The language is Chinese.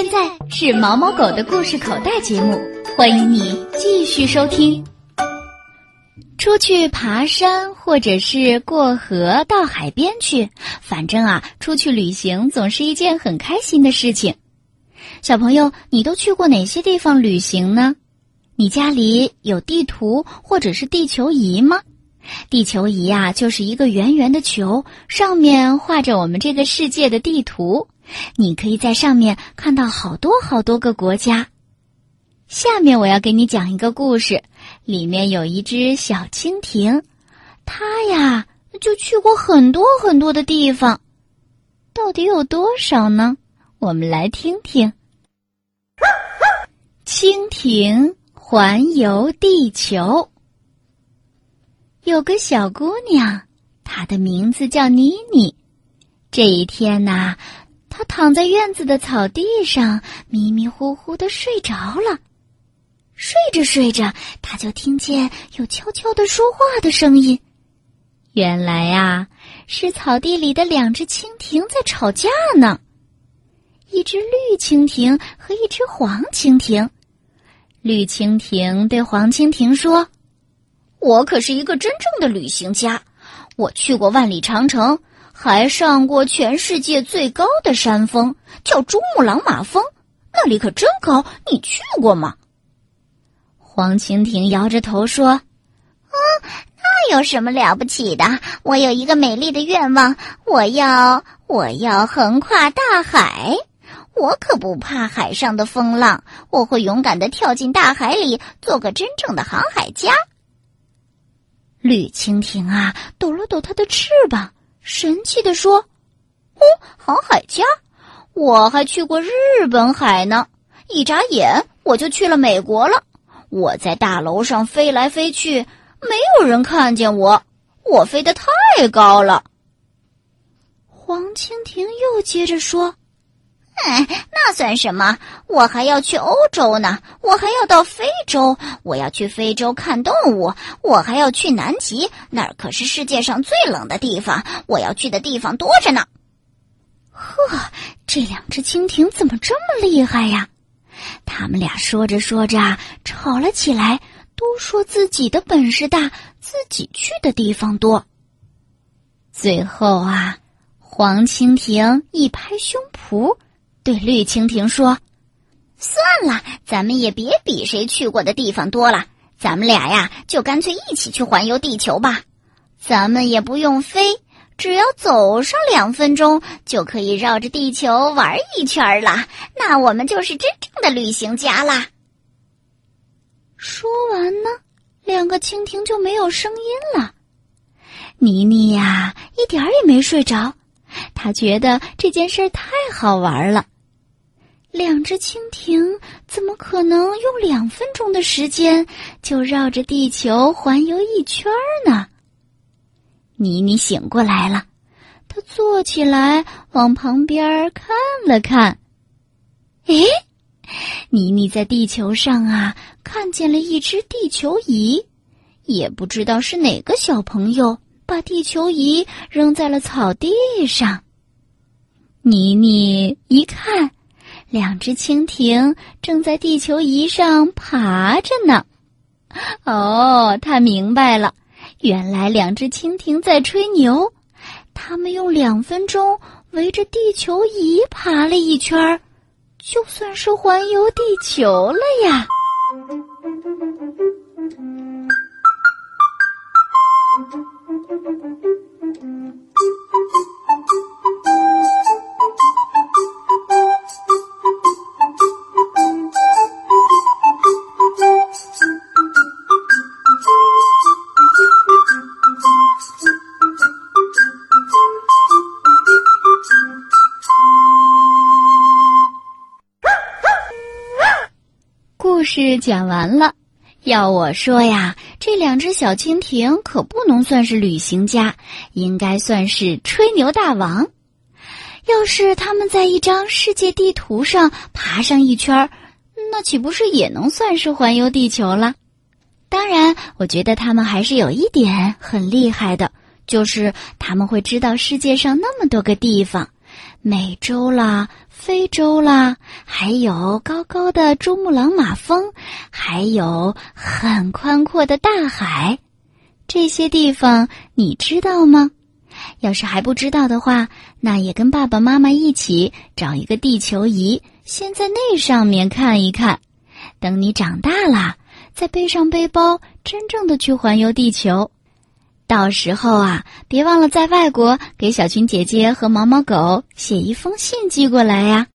现在是毛毛狗的故事口袋节目，欢迎你继续收听。出去爬山，或者是过河到海边去，反正啊，出去旅行总是一件很开心的事情。小朋友，你都去过哪些地方旅行呢？你家里有地图或者是地球仪吗？地球仪啊，就是一个圆圆的球，上面画着我们这个世界的地图。你可以在上面看到好多好多个国家。下面我要给你讲一个故事，里面有一只小蜻蜓，它呀就去过很多很多的地方，到底有多少呢？我们来听听。蜻蜓环游地球。有个小姑娘，她的名字叫妮妮。这一天呐，他躺在院子的草地上，迷迷糊糊的睡着了。睡着睡着，他就听见有悄悄的说话的声音。原来呀，是草地里的两只蜻蜓在吵架呢。一只绿蜻蜓和一只黄蜻蜓。绿蜻蜓对黄蜻蜓说。我可是一个真正的旅行家，我去过万里长城，还上过全世界最高的山峰，叫珠穆朗玛峰，那里可真高。你去过吗？黄蜻蜓摇着头说：“嗯，那有什么了不起的？我有一个美丽的愿望，我要我要横跨大海。我可不怕海上的风浪，我会勇敢的跳进大海里，做个真正的航海家。”绿蜻蜓啊，抖了抖它的翅膀，神气地说：“哦，航海家，我还去过日本海呢。一眨眼，我就去了美国了。我在大楼上飞来飞去，没有人看见我，我飞得太高了。”黄蜻蜓又接着说。哎，那算什么？我还要去欧洲呢，我还要到非洲，我要去非洲看动物，我还要去南极，那儿可是世界上最冷的地方。我要去的地方多着呢。呵，这两只蜻蜓怎么这么厉害呀？他们俩说着说着吵了起来，都说自己的本事大，自己去的地方多。最后啊，黄蜻蜓一拍胸脯。对绿蜻蜓说：“算了，咱们也别比谁去过的地方多了，咱们俩呀，就干脆一起去环游地球吧。咱们也不用飞，只要走上两分钟，就可以绕着地球玩一圈了。那我们就是真正的旅行家啦。”说完呢，两个蜻蜓就没有声音了。妮妮呀，一点儿也没睡着，她觉得这件事太好玩了。两只蜻蜓怎么可能用两分钟的时间就绕着地球环游一圈呢？妮妮醒过来了，她坐起来往旁边看了看。诶，妮妮在地球上啊看见了一只地球仪，也不知道是哪个小朋友把地球仪扔在了草地上。妮妮一看。两只蜻蜓正在地球仪上爬着呢。哦，他明白了，原来两只蜻蜓在吹牛。他们用两分钟围着地球仪爬了一圈儿，就算是环游地球了呀。故事讲完了，要我说呀，这两只小蜻蜓可不能算是旅行家，应该算是吹牛大王。要是他们在一张世界地图上爬上一圈儿，那岂不是也能算是环游地球了？当然，我觉得他们还是有一点很厉害的，就是他们会知道世界上那么多个地方，美洲啦、非洲啦，还有高高的珠穆朗玛峰，还有很宽阔的大海。这些地方你知道吗？要是还不知道的话，那也跟爸爸妈妈一起找一个地球仪，先在那上面看一看。等你长大了，再背上背包，真正的去环游地球。到时候啊，别忘了在外国给小群姐姐和毛毛狗写一封信寄过来呀。